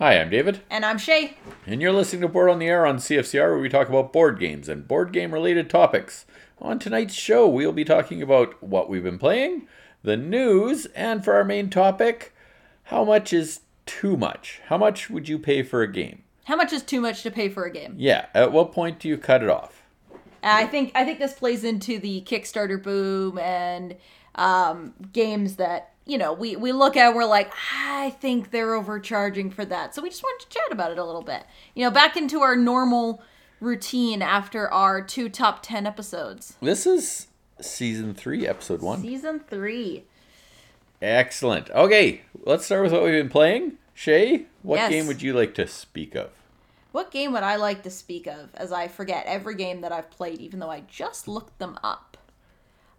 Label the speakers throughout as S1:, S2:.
S1: Hi, I'm David,
S2: And I'm Shay.
S1: and you're listening to Board on the Air on CFCR, where we talk about board games and board game related topics. On tonight's show, we'll be talking about what we've been playing, the news, and for our main topic, how much is too much? How much would you pay for a game?
S2: How much is too much to pay for a game?
S1: Yeah, at what point do you cut it off?
S2: I think I think this plays into the Kickstarter boom and um, games that you know we we look at. and We're like, I think they're overcharging for that. So we just wanted to chat about it a little bit. You know, back into our normal routine after our two top ten episodes.
S1: This is season three, episode one.
S2: Season three.
S1: Excellent. Okay, let's start with what we've been playing. Shay, what
S2: Yes.
S1: game would you like to speak of?
S2: What game would I like to speak of as I forget every game that I've played, even though I just looked them up?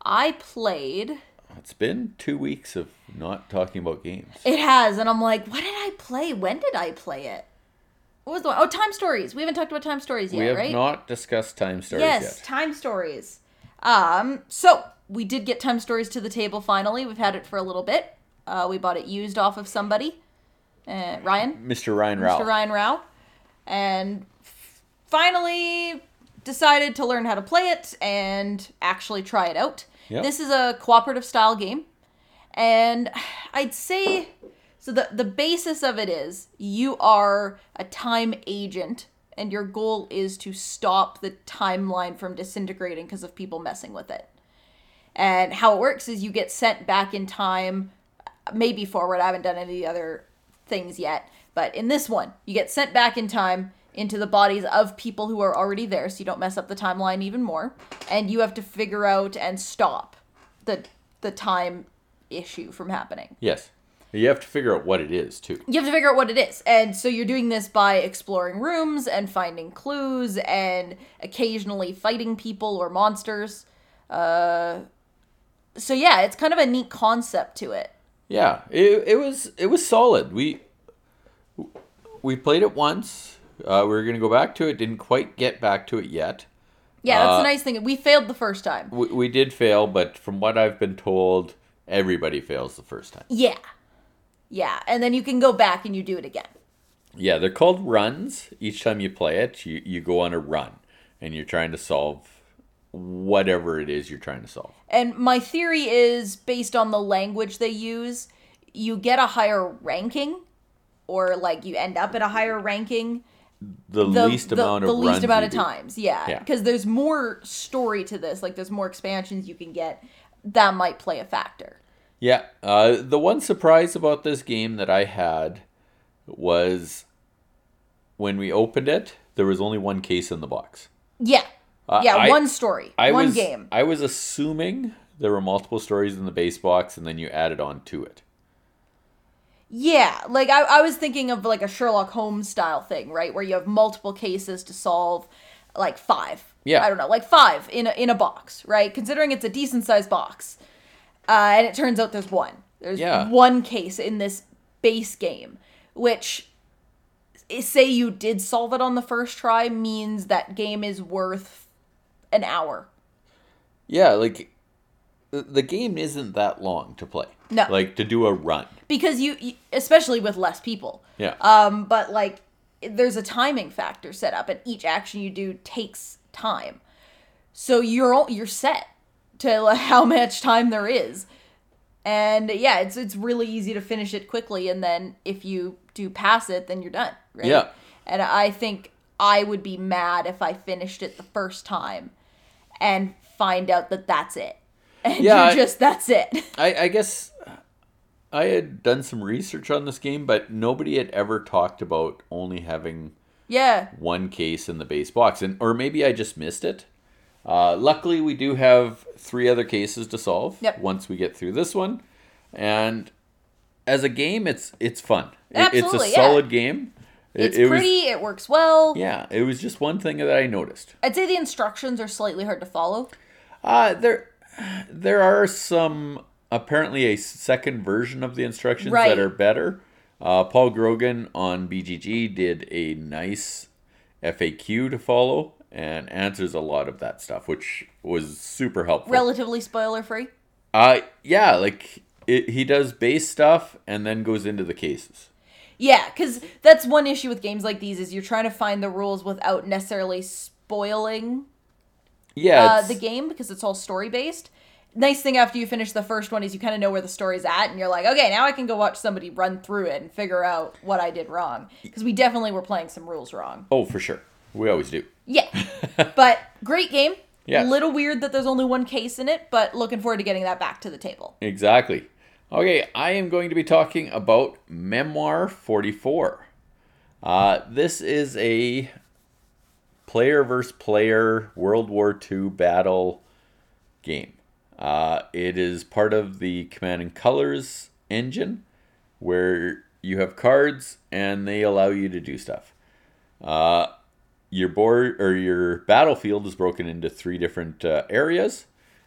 S2: I played.
S1: It's been two weeks of not talking about games.
S2: It has, and I'm like, what did I play? When did I play it? What was the one? Oh, Time Stories. We haven't talked about Time Stories yet, right?
S1: we have
S2: right?
S1: not discussed time stories
S2: yes,
S1: yet.
S2: Time Stories. Um, so we did get Time Stories to the table finally. We've had it for a little bit. Uh, we bought it used off of somebody, uh, Ryan.
S1: Mr. Ryan Rao.
S2: Mr. Ryan Rao, and f- finally decided to learn how to play it and actually try it out.
S1: Yep.
S2: This is a cooperative style game, and I'd say so. The the basis of it is you are a time agent, and your goal is to stop the timeline from disintegrating because of people messing with it. And how it works is you get sent back in time, maybe forward. I haven't done any other things yet, but in this one, you get sent back in time into the bodies of people who are already there, so you don't mess up the timeline even more. And you have to figure out and stop the the time issue from happening.
S1: Yes. You have to figure out what it is, too.
S2: You have to figure out what it is. And so you're doing this by exploring rooms and finding clues and occasionally fighting people or monsters. Uh, so yeah, it's kind of a neat concept to it.
S1: Yeah, it, it was it was solid. We we played it once. Uh, we were going to go back to it. Didn't quite get back to it yet.
S2: Yeah, that's
S1: Uh,
S2: the nice thing. We failed the first time.
S1: We, we did fail, but from what I've been told, everybody fails the first time.
S2: Yeah. Yeah, and then you can go back and you do it again.
S1: Yeah, they're called runs. Each time you play it, you, you go on a run, and you're trying to solve whatever it is you're trying to solve.
S2: And my theory is based on the language they use, you get a higher ranking or like you end up at a higher ranking
S1: The,
S2: the
S1: least
S2: the,
S1: amount of
S2: the least amount of times yeah
S1: Yeah.
S2: because there's more story to this like there's more expansions you can get that might play a factor
S1: Yeah. Uh, the one surprise about this game that I had was when we opened it, there was only one case in the box.
S2: yeah
S1: Uh,
S2: yeah
S1: I-
S2: one story
S1: I
S2: one
S1: was,
S2: game
S1: I was assuming there were multiple stories in the base box, and then you added on to it.
S2: Yeah like I, I was thinking of like a sherlock holmes style thing right? Where you have multiple cases to solve like five.
S1: Yeah.
S2: i don't know like five in a, in a box right? Considering it's a decent sized box uh, and it turns out there's one. There's
S1: Yeah.
S2: one case in this base game which say you did solve it on the first try means that game is worth an hour.
S1: Yeah, like the, game isn't that long to play.
S2: No.
S1: Like to do a run.
S2: because you, you especially with less people
S1: Yeah.
S2: um but like there's a timing factor set up and each action you do takes time so you're all you're set to like, how much time there is and yeah it's it's really easy to finish it quickly and then if you do pass it then you're done right
S1: Yeah.
S2: and i think i would be mad if i finished it the first time and find out that that's it and
S1: Yeah,
S2: you're just that's it
S1: I, I guess I had done some research on this game, but nobody had ever talked about only having
S2: yeah
S1: one case in the base box, and or maybe I just missed it. Uh, luckily, we do have three other cases to solve
S2: Yep.
S1: once we get through this one, and as a game, it's it's fun. It- it's a
S2: yeah.
S1: solid game. It-
S2: it's
S1: it was-
S2: pretty it works well
S1: yeah, it was just one thing that I noticed.
S2: I'd say the instructions are slightly hard to follow.
S1: Uh, there, there are some apparently a second version of the instructions
S2: Right.
S1: that are better. Uh, Paul Grogan on BGG did a nice FAQ to follow and answers a lot of that stuff, which was super helpful.
S2: Relatively spoiler free.
S1: uh, yeah, like it, he does base stuff and then goes into the cases.
S2: Yeah, because that's one issue with games like these is you're trying to find the rules without necessarily spoiling
S1: Yeah,
S2: uh, the game because it's all story based. Nice thing after you finish the first one is you kind of know where the story's at, and you're like, okay, now I can go watch somebody run through it and figure out what I did wrong. Because we definitely were playing some rules wrong.
S1: oh for sure. We always do.
S2: Yeah, but great game.
S1: Yes.
S2: Little weird that there's only one case in it, but looking forward to getting that back to the table.
S1: Exactly. Okay, I am going to be talking about Memoir 44. Uh, this is a player versus player World War II battle game. Uh, it is part of the Command and Colors engine where you have cards and they allow you to do stuff. Uh, your board or your battlefield is broken into three different uh, areas,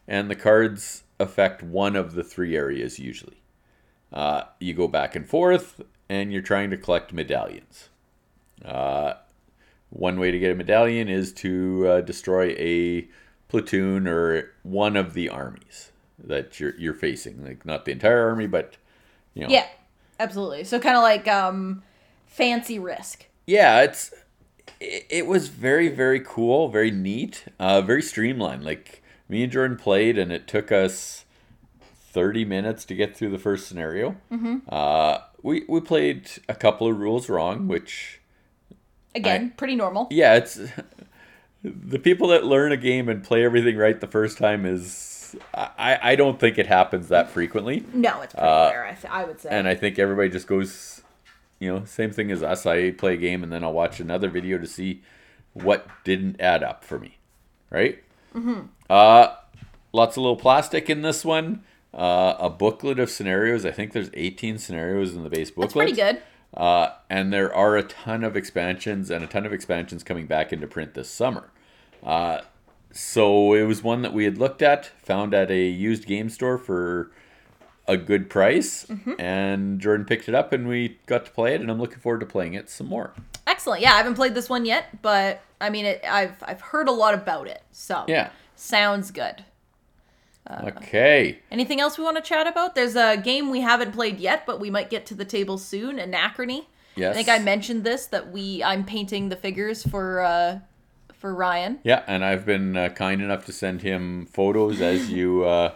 S1: and the cards affect one of the three areas usually. Uh, you go back and forth, and you're trying to collect medallions. Uh, one way to get a medallion is to uh, destroy a platoon or one of the armies that you're you're facing, like not the entire army, but you know.
S2: Yeah, absolutely. So kind of like um, fancy risk.
S1: yeah it's it, it was very very cool very neat uh very streamlined like me and jordan played and it took us 30 minutes to get through the first scenario mm-hmm. uh we we played a couple of rules wrong which
S2: Again, pretty normal.
S1: yeah it's the people that learn a game and play everything right the first time is i i don't think it happens that frequently
S2: No, it's pretty
S1: Uh,
S2: rare. I, th- I would say.
S1: and I think everybody just goes, you know, same thing as us. I play a game and then I'll watch another video to see what didn't add up for me, right? Mm-hmm. Uh, lots of little plastic in this one. Uh, a booklet of scenarios. I think there's 18 scenarios in the base booklet.
S2: That's pretty good.
S1: Uh, and there are a ton of expansions and a ton of expansions coming back into print this summer. Uh, so it was one that we had looked at, found at a used game store for a good price, and Jordan picked it up and we got to play it, and I'm looking forward to playing it some more.
S2: Excellent. Yeah, I haven't played this one yet, but I mean, it, I've I've heard a lot about it. So
S1: Yeah.
S2: sounds good.
S1: Okay.
S2: Anything else we want to chat about? There's a game we haven't played yet, but we might get to the table soon. Anachrony.
S1: Yes.
S2: I think I mentioned this that we I'm painting the figures for uh for Ryan.
S1: Yeah, and I've been uh, kind enough to send him photos as you uh,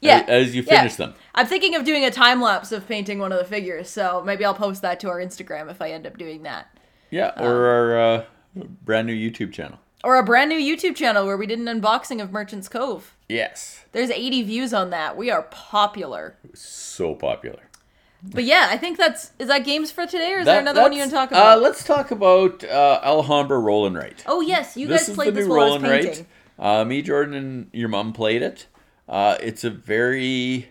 S2: Yeah.
S1: as you
S2: yeah.
S1: finish them.
S2: I'm thinking of doing a time lapse of painting one of the figures, so maybe I'll post that to our Instagram if I end up doing that.
S1: Yeah, or our uh, brand new YouTube channel.
S2: Or a brand new YouTube channel where we did an unboxing of Merchant's Cove.
S1: Yes,
S2: There's 80 views on that. We are popular.
S1: so popular.
S2: But yeah, I think that's is that games for today, or is there another one you want to talk about?
S1: Uh, let's talk about uh, Alhambra Roll and Write.
S2: oh yes, you
S1: this
S2: guys played this while I was painting.
S1: Write. Uh, me, Jordan, and your mom played it. Uh, it's a very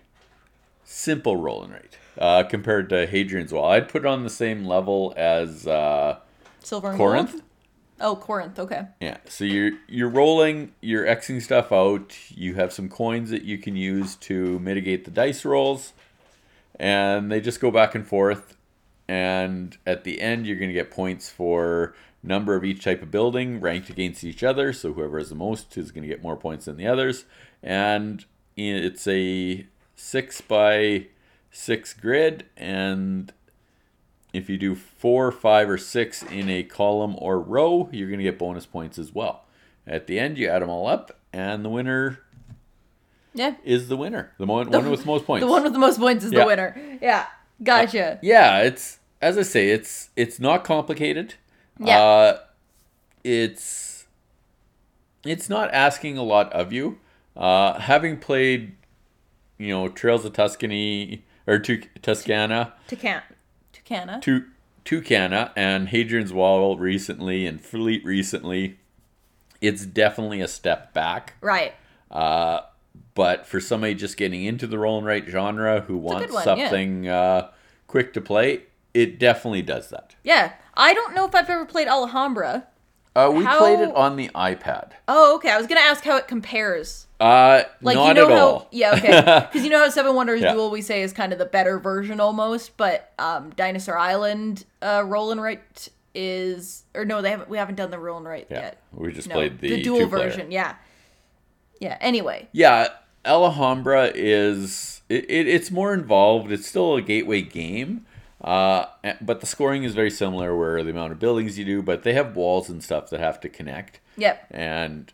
S1: simple roll and write uh, compared to Hadrian's Wall. I'd put it on the same level as uh,
S2: Silver
S1: Corinth.
S2: gold. Oh, Corinth. Okay.
S1: Yeah, so you're you're rolling, you're xing stuff out. You have some coins that you can use to mitigate the dice rolls, and they just go back and forth. And at the end, you're going to get points for number of each type of building ranked against each other. So whoever has the most is going to get more points than the others. And it's a six by six grid, and if you do four, five, or six in a column or row, you're going to get bonus points as well. At the end, you add them all up, and the winner
S2: Yeah.
S1: is the winner. The one, one with the most points.
S2: The one with the most points is
S1: Yeah.
S2: the winner. Yeah. Gotcha.
S1: yeah, it's as I say, it's it's not complicated.
S2: Yeah.
S1: Uh, it's it's not asking a lot of you. Uh, having played, you know, Trails of Tuscany or Tu- Tuscana,
S2: Tucan. Tucana.
S1: Tu- Tucana, and Hadrian's Wall recently, and Fleet recently, it's definitely a step back.
S2: right.
S1: Uh, but for somebody just getting into the roll and write genre who wants
S2: good one, yeah.
S1: something uh, quick to play, it definitely does that.
S2: Yeah. I don't know if I've ever played Alhambra.
S1: Uh, we
S2: How-
S1: played it on the iPad.
S2: Oh, okay. I was gonna ask how it compares.
S1: Uh,
S2: Like
S1: not
S2: you know how
S1: all.
S2: yeah okay because you know how Seven Wonders
S1: Yeah.
S2: Duel we say is kind of the better version almost, but um, Dinosaur Island uh, Roll and Write is or no they haven't we haven't done the Roll and Write
S1: Yeah,
S2: yet.
S1: we just
S2: No,
S1: played the,
S2: the dual version. Yeah. Yeah. Anyway.
S1: Yeah, Alhambra is it, it, it's more involved. It's still a gateway game, Uh, but the scoring is very similar, where the amount of buildings you do, but they have walls and stuff that have to connect,
S2: Yep.
S1: and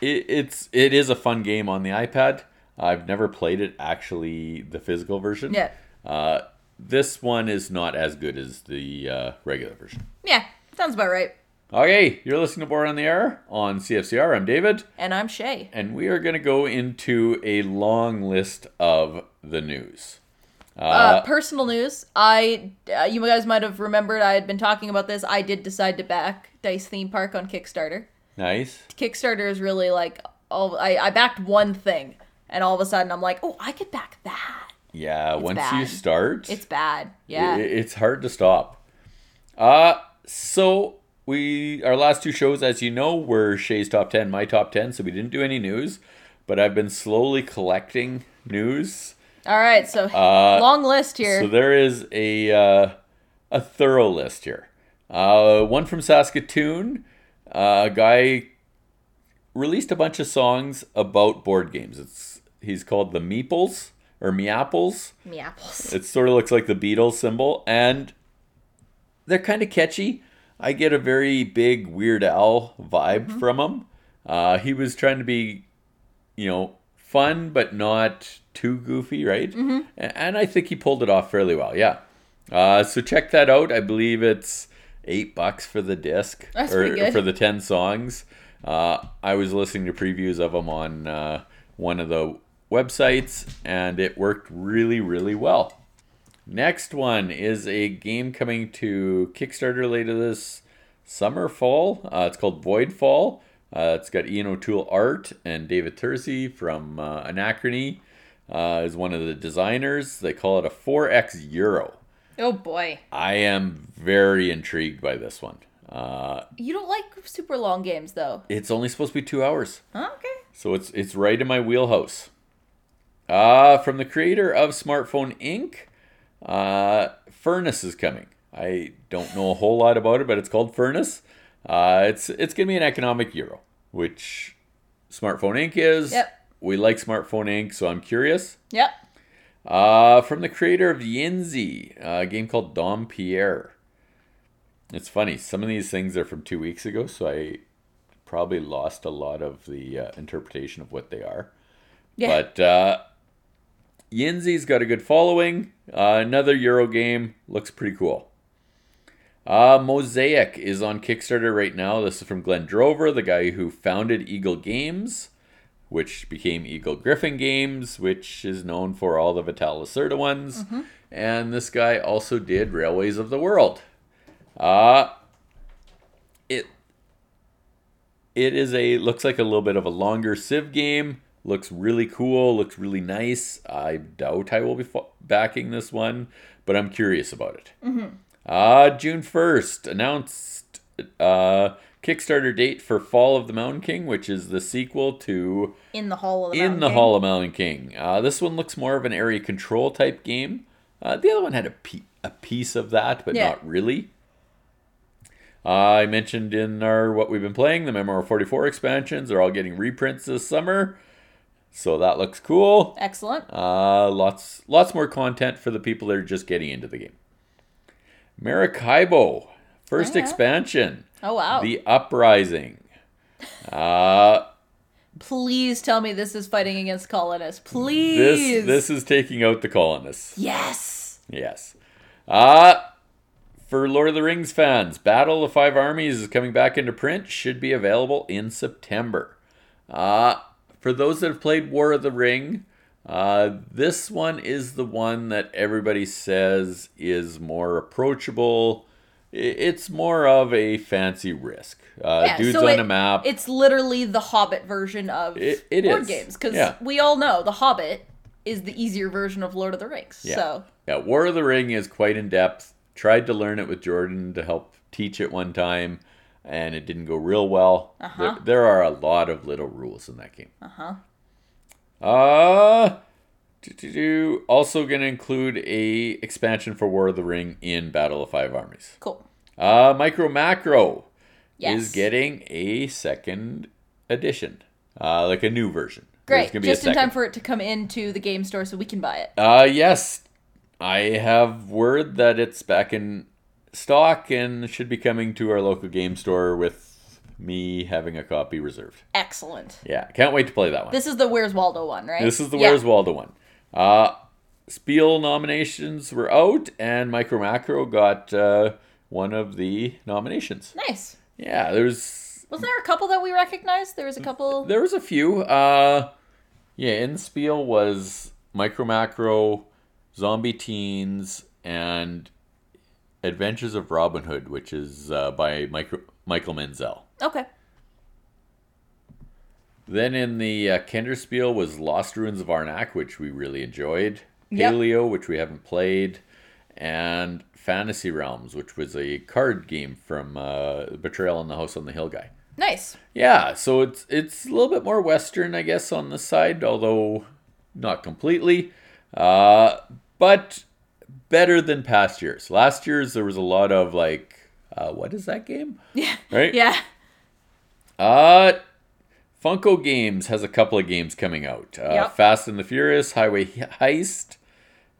S1: it, it's it is a fun game on the iPad. I've never played it actually, the physical version.
S2: Yeah.
S1: Uh, this one is not as good as the uh, regular version.
S2: Yeah. Sounds about right.
S1: Okay, you're listening to Board on the Air on CFCR. I'm David.
S2: And I'm Shay.
S1: and we are going to go into a long list of the news.
S2: Uh, personal news. I, uh, you guys might have remembered I had been talking about this. I did decide to back Dice Theme Park on Kickstarter.
S1: Nice.
S2: Kickstarter is really like all. I, I backed one thing, and all of a sudden I'm like, oh, I could back that.
S1: Yeah, once you start,
S2: It's bad. Yeah.
S1: it's hard to stop. Uh so we our last two shows, as you know, were Shay's top ten, my top ten, so we didn't do any news. But I've been slowly collecting news.
S2: All right. So
S1: Uh,
S2: long list here.
S1: So there is a uh, a thorough list here. Uh, one from Saskatoon, uh, a guy released a bunch of songs about board games. It's he's called the Meeples or Meaples.
S2: Meapples.
S1: It sort of looks like the Beatles symbol, and they're kind of catchy. I get a very big Weird Al vibe from him. Uh, he was trying to be, you know, fun but not too goofy, right? Mm-hmm. And I think he pulled it off fairly well. Yeah. Uh, so check that out. I believe it's eight bucks for the disc
S2: That's
S1: or
S2: good.
S1: for the ten songs. Uh, I was listening to previews of them on uh, one of the websites, and it worked really, really well. Next one is a game coming to Kickstarter later this summer, fall. Uh, it's called Voidfall. Uh, it's got Ian O'Toole art and David Turczi from uh, Anachrony uh, is one of the designers. They call it a 4X Euro.
S2: Oh boy.
S1: I am very intrigued by this one. Uh,
S2: You don't like super long games though.
S1: it's only supposed to be two hours.
S2: Okay.
S1: So it's it's right in my wheelhouse. Uh, from the creator of Smartphone Inc., uh, Furnace is coming. I don't know a whole lot about it, but it's called Furnace. Uh, it's it's gonna be an economic euro, which Smartphone Inc. is.
S2: Yep.
S1: We like Smartphone Inc., so I'm curious.
S2: Yep.
S1: Uh, from the creator of Yinzi, a game called Dom Pierre. It's funny. Some of these things are from two weeks ago, so I probably lost a lot of the uh, interpretation of what they are.
S2: Yeah.
S1: But uh, Yinzi's got a good following. Uh, another Euro game looks pretty cool. Uh, Mosaic is on Kickstarter right now. This is from Glenn Drover, the guy who founded Eagle Games, which became Eagle Gryphon Games, which is known for all the Vital Lacerda ones. And this guy also did Railways of the World. Uh, it it is a looks like a little bit of a longer Civ game. Looks really cool. Looks really nice. I doubt I will be fo- backing this one, but I'm curious about it. Uh, June first announced uh, Kickstarter date for Fall of the Mountain King, which is the sequel to
S2: In the Hall of the
S1: In
S2: Mountain
S1: the
S2: King.
S1: Hall of Mountain King. Uh, this one looks more of an area control type game. Uh, the other one had a, pe- a piece of that, but
S2: Yeah.
S1: not really. I mentioned in our what we've been playing, the Memoir 44 expansions are all getting reprints this summer, so that looks cool.
S2: Excellent.
S1: Uh, lots lots more content for the people that are just getting into the game. Maracaibo, first
S2: Oh, yeah.
S1: expansion,
S2: Oh wow.
S1: the Uprising. Uh,
S2: Please tell me this is fighting against colonists.
S1: this
S2: Please.
S1: this is taking out the colonists.
S2: Yes.
S1: Yes. Uh for Lord of the Rings fans, Battle of the Five Armies is coming back into print. Should be available in September. Uh for those that have played War of the Ring, uh, this one is the one that everybody says is more approachable. It's more of a fancy risk. Uh,
S2: Yeah,
S1: dudes
S2: so
S1: on
S2: it-
S1: a map.
S2: It's literally the Hobbit version of
S1: It- it
S2: board
S1: is.
S2: games because
S1: Yeah.
S2: we all know the Hobbit is the easier version of Lord of the Rings.
S1: Yeah.
S2: So
S1: Yeah, War of the Ring is quite in depth. Tried to learn it with Jordan to help teach it one time, and it didn't go real well.
S2: Uh-huh.
S1: There, there are a lot of little rules in that game.
S2: uh huh.
S1: Uh, do also going to include a expansion for War of the Ring in Battle of Five Armies.
S2: Cool.
S1: Uh, Micro Macro
S2: Yes.
S1: is getting a second edition, uh, like a new version.
S2: Great.
S1: gonna be a
S2: Just in time for it to come into the game store so we can buy it.
S1: Uh, yes. I have word that it's back in stock and should be coming to our local game store with me having a copy reserved.
S2: Excellent.
S1: Yeah, can't wait to play that one.
S2: This is the Where's Waldo one, right?
S1: This is the
S2: Yeah.
S1: Where's Waldo one. Uh, Spiel nominations were out, and Micro Macro got uh, one of the nominations.
S2: Nice.
S1: Yeah, there's
S2: Was Was there a couple that we recognized? There was a couple.
S1: there was a few. Uh, yeah, in Spiel was Micro Macro, Zombie Teens, and Adventures of Robin Hood, which is uh, by Micro- Michael Menzel.
S2: Okay.
S1: Then in the uh, Kennerspiel was Lost Ruins of Arnak, which we really enjoyed.
S2: Yep.
S1: Paleo, which we haven't played, and Fantasy Realms, which was a card game from uh, Betrayal in the House on the Hill guy.
S2: Nice.
S1: Yeah, so it's it's a little bit more Western, I guess, on this side, although not completely. Uh, but better than past years. Last year's there was a lot of like, uh, what is that game?
S2: Yeah.
S1: Right?
S2: Yeah.
S1: Uh Funko Games has a couple of games coming out. Uh,
S2: Yep.
S1: Fast and the Furious, Highway Heist,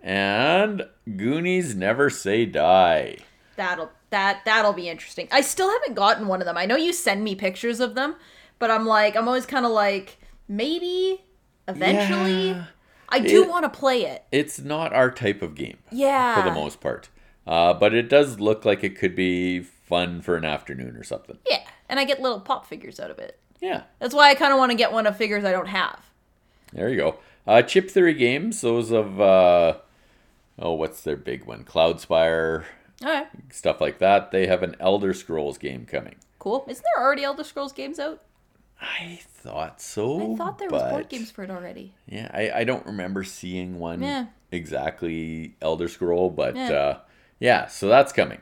S1: and Goonies Never Say Die.
S2: That'll that that'll be interesting. I still haven't gotten one of them. I know you send me pictures of them, but I'm like I'm always kind of like maybe eventually.
S1: Yeah.
S2: I do want to play it.
S1: It's not our type of game
S2: Yeah.
S1: for the most part. Uh, but it does look like it could be fun for an afternoon or something.
S2: Yeah, and I get little pop figures out of it.
S1: Yeah,
S2: That's why I kind of want to get one of figures I don't have.
S1: there you go. Uh, Chip Theory Games, those of, uh, oh, what's their big one? Cloudspire,
S2: All right,
S1: stuff like that. They have an Elder Scrolls game coming.
S2: cool. Isn't there already Elder Scrolls games out?
S1: I thought so.
S2: I thought there was board games for it already.
S1: Yeah, I, I don't remember seeing one
S2: Yeah.
S1: exactly Elder Scroll, but
S2: Yeah.
S1: uh, yeah, so that's coming.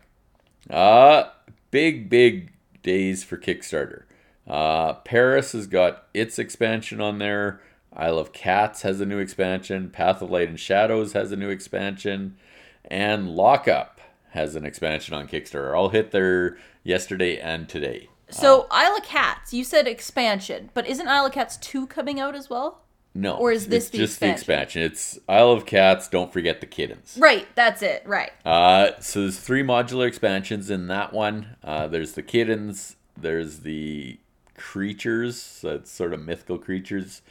S1: Uh, big, big days for Kickstarter. Uh, Paris has got its expansion on there. Isle of Cats has a new expansion. Path of Light and Shadows has a new expansion. And Lockup has an expansion on Kickstarter. All hit there yesterday and today.
S2: So Isle of Cats, you said expansion, but isn't Isle of Cats two coming out as well?
S1: No.
S2: Or is this
S1: it's
S2: the
S1: just
S2: expansion?
S1: the expansion? It's Isle of Cats, don't forget the kittens.
S2: Right, that's it. Right.
S1: Uh, so there's three modular expansions in that one. Uh, there's the kittens, there's the creatures, that's sort of mythical creatures,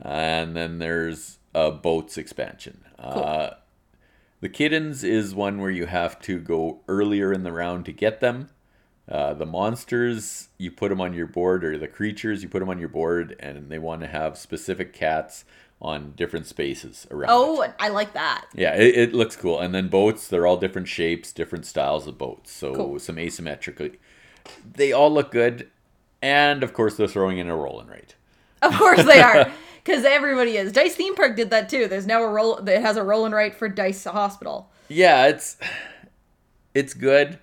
S1: and then there's a boats expansion. Uh, the kittens is one where you have to go earlier in the round to get them. Uh, the monsters, you put them on your board, or the creatures, you put them on your board, and they want to have specific cats on different spaces around. it.
S2: Oh, I like that.
S1: Yeah, it, it looks cool. And then boats, they're all different shapes, different styles of boats. So
S2: Cool.
S1: some asymmetrically. They all look good. And of course, they're throwing in a rolling rate.
S2: Of course they are, because everybody is. Dice Theme Park did that too. There's now a roll that has a roll and write for Dice Hospital.
S1: Yeah, it's it's good.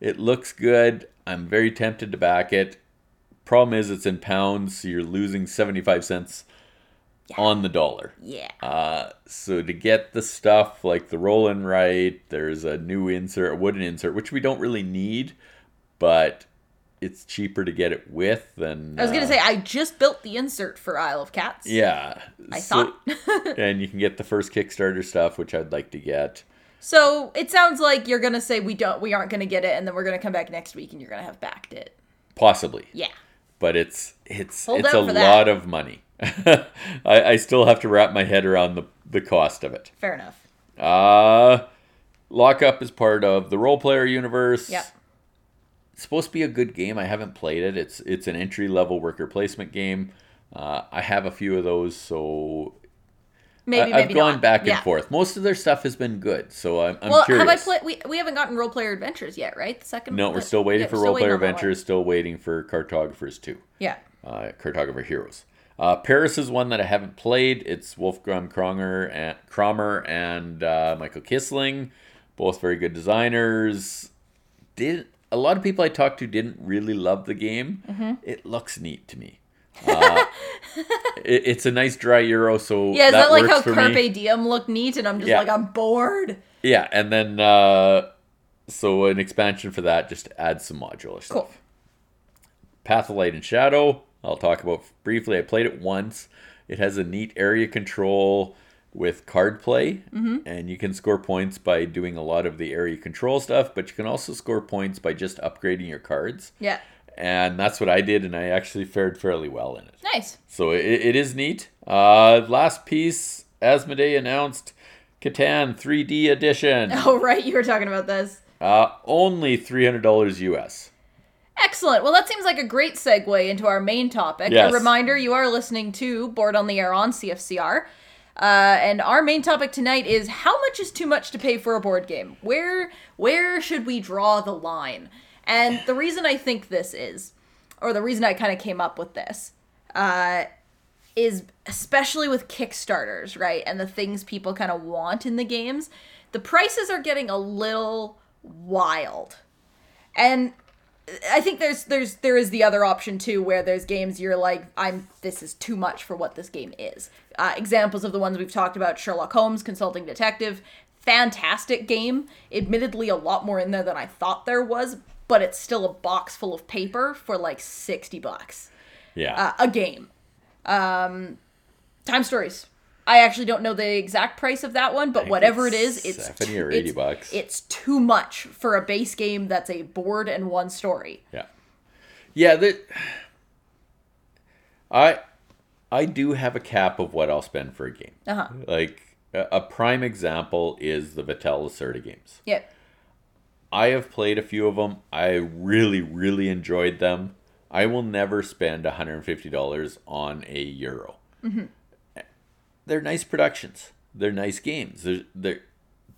S1: It looks good. I'm very tempted to back it. Problem is, it's in pounds, so you're losing 75 cents on the dollar.
S2: Yeah.
S1: Uh, so to get the stuff like the roll and write, there's a new insert, a wooden insert, which we don't really need, but it's cheaper to get it with than.
S2: I was gonna
S1: uh,
S2: say I just built the insert for Isle of Cats.
S1: Yeah.
S2: I
S1: so-
S2: thought.
S1: and you can get the first Kickstarter stuff, which I'd like to get.
S2: So it sounds like you're gonna say we don't, we aren't gonna get it, and then we're gonna come back next week and you're gonna have backed it.
S1: Possibly.
S2: Yeah.
S1: But it's it's
S2: Hold
S1: it's a lot of money. I, I still have to wrap my head around the, the cost of it.
S2: Fair enough.
S1: Uh Lockup is part of the Roll Player universe.
S2: Yep.
S1: It's supposed to be a good game. I haven't played it. It's it's an entry level worker placement game. Uh, I have a few of those, so
S2: Maybe
S1: I, have
S2: maybe
S1: gone
S2: not.
S1: back and
S2: Yeah.
S1: forth. Most of their stuff has been good, so I'm, I'm
S2: Well,
S1: curious.
S2: have I played? We, we haven't gotten Roll Player Adventures yet, right? The second.
S1: No, we're still waiting
S2: yeah,
S1: for
S2: Roll
S1: Player
S2: waiting on that one.
S1: Adventures. Still waiting for Cartographers too.
S2: Yeah.
S1: uh, Cartographer Heroes. Uh, Paris is one that I haven't played. It's Wolfgang Kronger and Kramer and uh, Michael Kiesling, both very good designers. Did a lot of people I talked to didn't really love the game.
S2: Mm-hmm.
S1: It looks neat to me. Uh, it, it's a nice dry euro, so
S2: Yeah, is that, like
S1: works
S2: how Carpe
S1: me.
S2: Diem looked neat, and I'm just
S1: Yeah.
S2: like I'm bored.
S1: Yeah, and then uh, so an expansion for that just to add some modular stuff.
S2: Cool.
S1: Path of Light and Shadow, I'll talk about briefly. I played it once. It has a neat area control. with card play, and you can score points by doing a lot of the area control stuff, but you can also score points by just upgrading your cards.
S2: Yeah.
S1: And that's what I did, and I actually fared fairly well in it.
S2: Nice.
S1: So it, it is neat. Uh, last piece, Asmodee announced Catan 3D edition.
S2: Oh, right. You were talking about this.
S1: Uh, only $300 US.
S2: Excellent. Well, that seems like a great segue into our main topic.
S1: Yes.
S2: A reminder you are listening to Board on the Air on CFCR. Uh, and our main topic tonight is how much is too much to pay for a board game? Where where should we draw the line? And the reason I think this is, or the reason I kind of came up with this, uh, is especially with Kickstarters, right? And the things people kind of want in the games, the prices are getting a little wild. And I think there's there's there is the other option too, where there's games you're like, I'm this is too much for what this game is. Uh, examples of the ones we've talked about: Sherlock Holmes, Consulting Detective, fantastic game. Admittedly, a lot more in there than I thought there was, but it's still a box full of paper for like sixty bucks
S1: Yeah.
S2: uh, a game. Um, Time Stories. I actually don't know the exact price of that one, but whatever
S1: it's
S2: it's
S1: 70 or 80
S2: it's-
S1: bucks.
S2: It's too much for a base game that's a board and one story.
S1: Yeah. Yeah, that I I do have a cap of what I'll spend for a game.
S2: Uh-huh.
S1: Like a, prime example is the Vital Lacerda games.
S2: Yeah.
S1: I have played a few of them. I really really enjoyed them. I will never spend $150 on a euro.
S2: Mm-hmm.
S1: They're nice productions. They're nice games. They're, they're,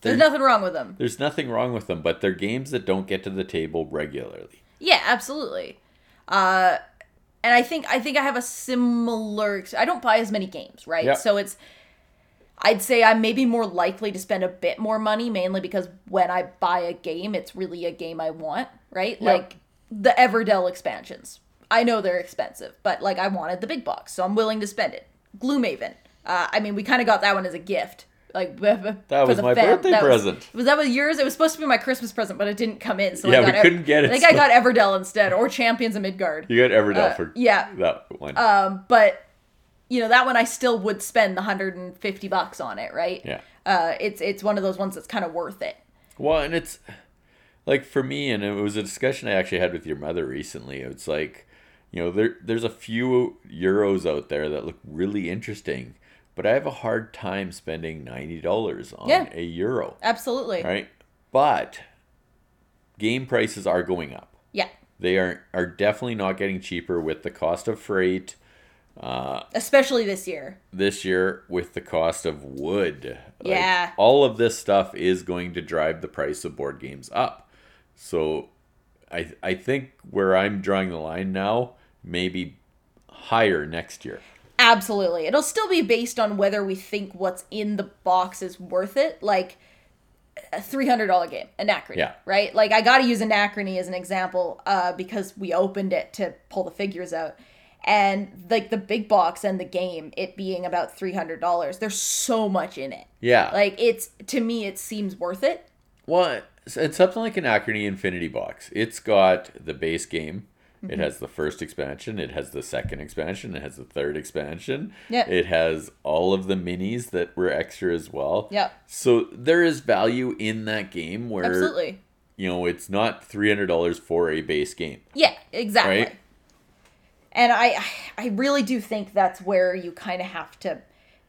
S2: There's nothing wrong with them.
S1: there's nothing wrong with them, but they're games that don't get to the table regularly.
S2: Yeah, absolutely. Uh, and I think I think I have a similar. I don't buy as many games, right?
S1: Yeah.
S2: So it's. I'd say I'm maybe more likely to spend a bit more money, mainly because when I buy a game, it's really a game I want, right? Like the Everdell expansions. I know they're expensive, but like I wanted the big box, so I'm willing to spend it. Gloomhaven. Uh, I mean, we kind of got that one as a gift. Like that
S1: was my birthday present.
S2: Was that was yours? It was supposed to be my Christmas present, but it didn't come in. So
S1: Yeah,
S2: I
S1: we couldn't get it,
S2: I think I got Everdell instead, or Champions of Midgard.
S1: You got Everdell
S2: Uh,
S1: for
S2: yeah.
S1: that one.
S2: Um, but you know that one I still would spend the hundred and fifty bucks on it, right?
S1: Yeah.
S2: Uh, it's it's one of those ones that's kind of worth it.
S1: Well, and it's like for me, and it was a discussion I actually had with your mother recently. It's like, you know, there there's a few euros out there that look really interesting, but I have a hard time spending ninety dollars on
S2: Yeah.
S1: a euro,
S2: Absolutely.
S1: right? But game prices are going up.
S2: Yeah.
S1: They are are definitely not getting cheaper with the cost of freight
S2: Especially this year.
S1: this year with the cost of wood. Like,
S2: Yeah.
S1: All of this stuff is going to drive the price of board games up. So I I think where I'm drawing the line now, maybe higher next year.
S2: Absolutely. It'll still be based on whether we think what's in the box is worth it. Like a three hundred dollar game, Anachrony.
S1: Yeah.
S2: Right? Like I gotta use Anachrony as an example, uh, because we opened it to pull the figures out. And like the big box and the game, it being about three hundred dollars, there's so much in it.
S1: Yeah.
S2: Like it's to me it seems worth it.
S1: Well, it's, something like Anachrony Infinity Box. It's got the base game.
S2: Mm-hmm.
S1: It has the first expansion. It has the second expansion. It has the third expansion.
S2: Yep.
S1: It has all of the minis that were extra as well.
S2: yeah
S1: So there is value in that game where
S2: Absolutely.
S1: you know it's not three hundred dollars for a base game.
S2: Yeah, exactly.
S1: Right?
S2: And I I really do think that's where you kind of have to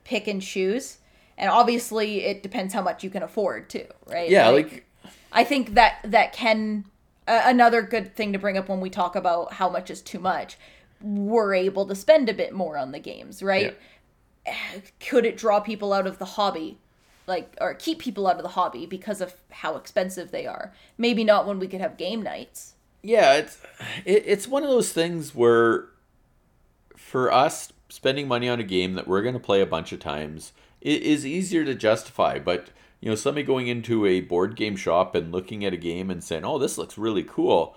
S2: pick and choose. And obviously it depends how much you can afford too, right?
S1: Yeah, like
S2: I think that that can uh, another good thing to bring up when we talk about how much is too much. We're able to spend a bit more on the games, right? Could it draw people out of the hobby? Like or keep people out of the hobby because of how expensive they are. Maybe not when we could have game nights.
S1: yeah, it's it, it's one of those things where for us spending money on a game that we're going to play a bunch of times it is easier to justify, but you know, somebody going into a board game shop and looking at a game and saying, "Oh, this looks really cool,"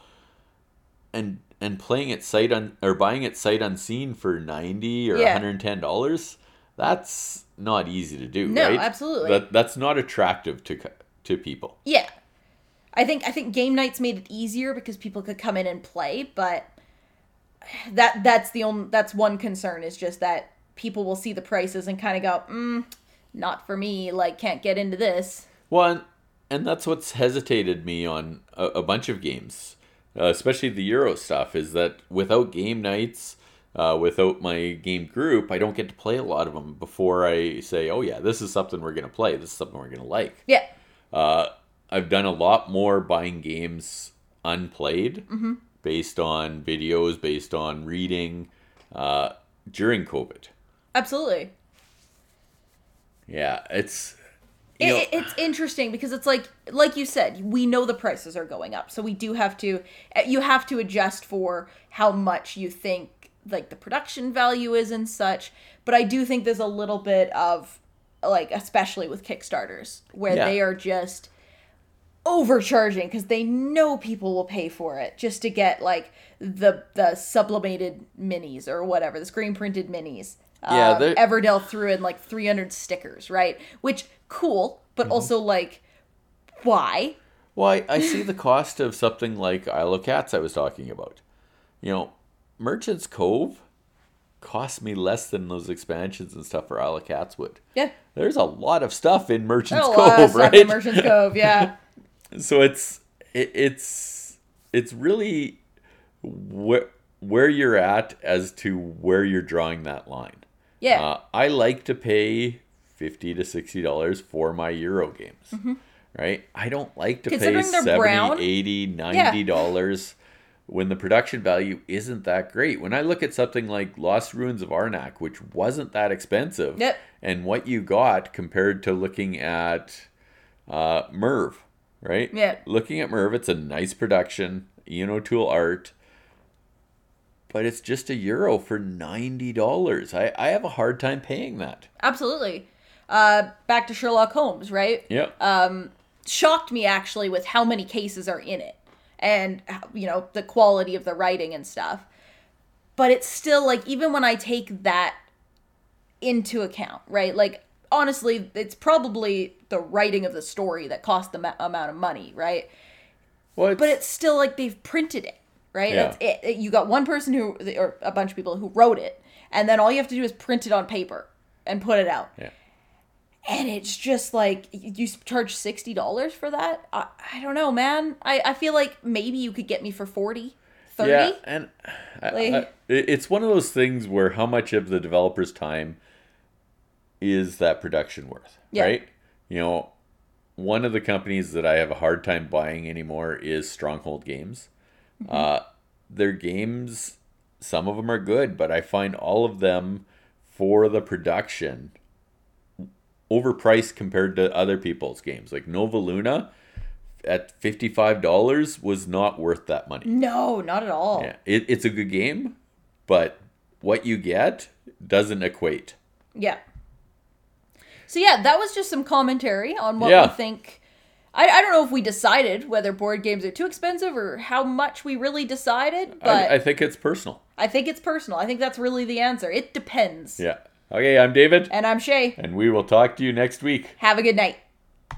S1: and and playing it sight on or buying it sight unseen for ninety or
S2: Yeah.
S1: hundred and ten dollars, that's not easy to do,
S2: No,
S1: right?
S2: absolutely.
S1: That that's not attractive to to people.
S2: Yeah. I think I think game nights made it easier because people could come in and play, but that that's the only that's one concern is just that people will see the prices and kind of go, mm, not for me, like can't get into this.
S1: Well, and, that's what's hesitated me on a, a bunch of games, uh, especially the Euro stuff, is that without game nights, uh, without my game group, I don't get to play a lot of them before I say, oh, yeah, this is something we're going to play. This is something we're going to like.
S2: Yeah.
S1: Uh, I've done a lot more buying games unplayed
S2: Mm-hmm.
S1: Based on videos, based on reading uh, during COVID.
S2: Absolutely.
S1: Yeah, it's.
S2: It,
S1: You know,
S2: it- it's interesting because it's like like you said we know the prices are going up so we do have to eh, you have to adjust for how much you think like the production value is and such but i do think there's a little bit of like especially with kickstarters where
S1: Yeah.
S2: they are just overcharging because they know people will pay for it just to get like the the sublimated minis or whatever the screen printed minis
S1: Yeah,
S2: um, Everdell threw in like 300 stickers, right? Which cool, but
S1: Mm-hmm.
S2: also like why?
S1: Well, I, I see the cost of something like Isle of Cats I was talking about. You know, Merchant's Cove cost me less than those expansions and stuff for Isle of Cats would.
S2: Yeah.
S1: There's a lot of stuff in Merchant's
S2: a lot of
S1: Cove, right?
S2: Merchant's Cove, yeah.
S1: so it's it, it's it's really where where you're at as to where you're drawing that line.
S2: Yeah.
S1: Uh, I like to pay fifty to sixty dollars for my Euro games. Right? I don't like to pay
S2: Mm-hmm. Considering they're
S1: 70
S2: brown?
S1: 80 90 dollars when the production value isn't that great. When I look at something like Lost Ruins of Arnak, which wasn't that expensive,
S2: Yep.
S1: and what you got compared to looking at uh, Merv, right?
S2: Yeah.
S1: Looking at Merv, it's a nice production, Ian O'Toole art, but it's just a euro for ninety dollars. I, I have a hard time paying that.
S2: Absolutely. Uh back to Sherlock Holmes, right?
S1: Yeah.
S2: Um, shocked me actually with how many cases are in it and you know the quality of the writing and stuff but it's still like even when i take that into account right like honestly it's probably the writing of the story that cost the ma- amount of money right
S1: well,
S2: but it's still like they've printed it right
S1: Yeah.
S2: it's, it, it- you got one person who or a bunch of people who wrote it and then all you have to do is print it on paper and put it out
S1: yeah.
S2: and it's just like you charge sixty dollars for that. I, I don't know, man. I, I feel like maybe you could get me for 40 30
S1: Yeah, and
S2: Like-
S1: I- it- it's one of those things where how much of the developer's time is that production worth,
S2: Yeah.
S1: right? You know, one of the companies that I have a hard time buying anymore is Stronghold Games.
S2: Mm-hmm.
S1: Uh, their games, some of them are good, but I find all of them for the production overpriced compared to other people's games. Like Nova Luna at $55 was not worth that money.
S2: No, not at all.
S1: Yeah, it, it's a good game, but what you get doesn't equate.
S2: Yeah. So yeah, that was just some commentary on what
S1: Yeah.
S2: we think. I, I don't know if we decided whether board games are too expensive or how much we really decided, but
S1: I,
S2: I,
S1: I think it's personal.
S2: I think it's personal. I think that's really the answer. It depends.
S1: Yeah. Okay, I'm David,
S2: And I'm Shay.
S1: and we will talk to you next week.
S2: Have a good night.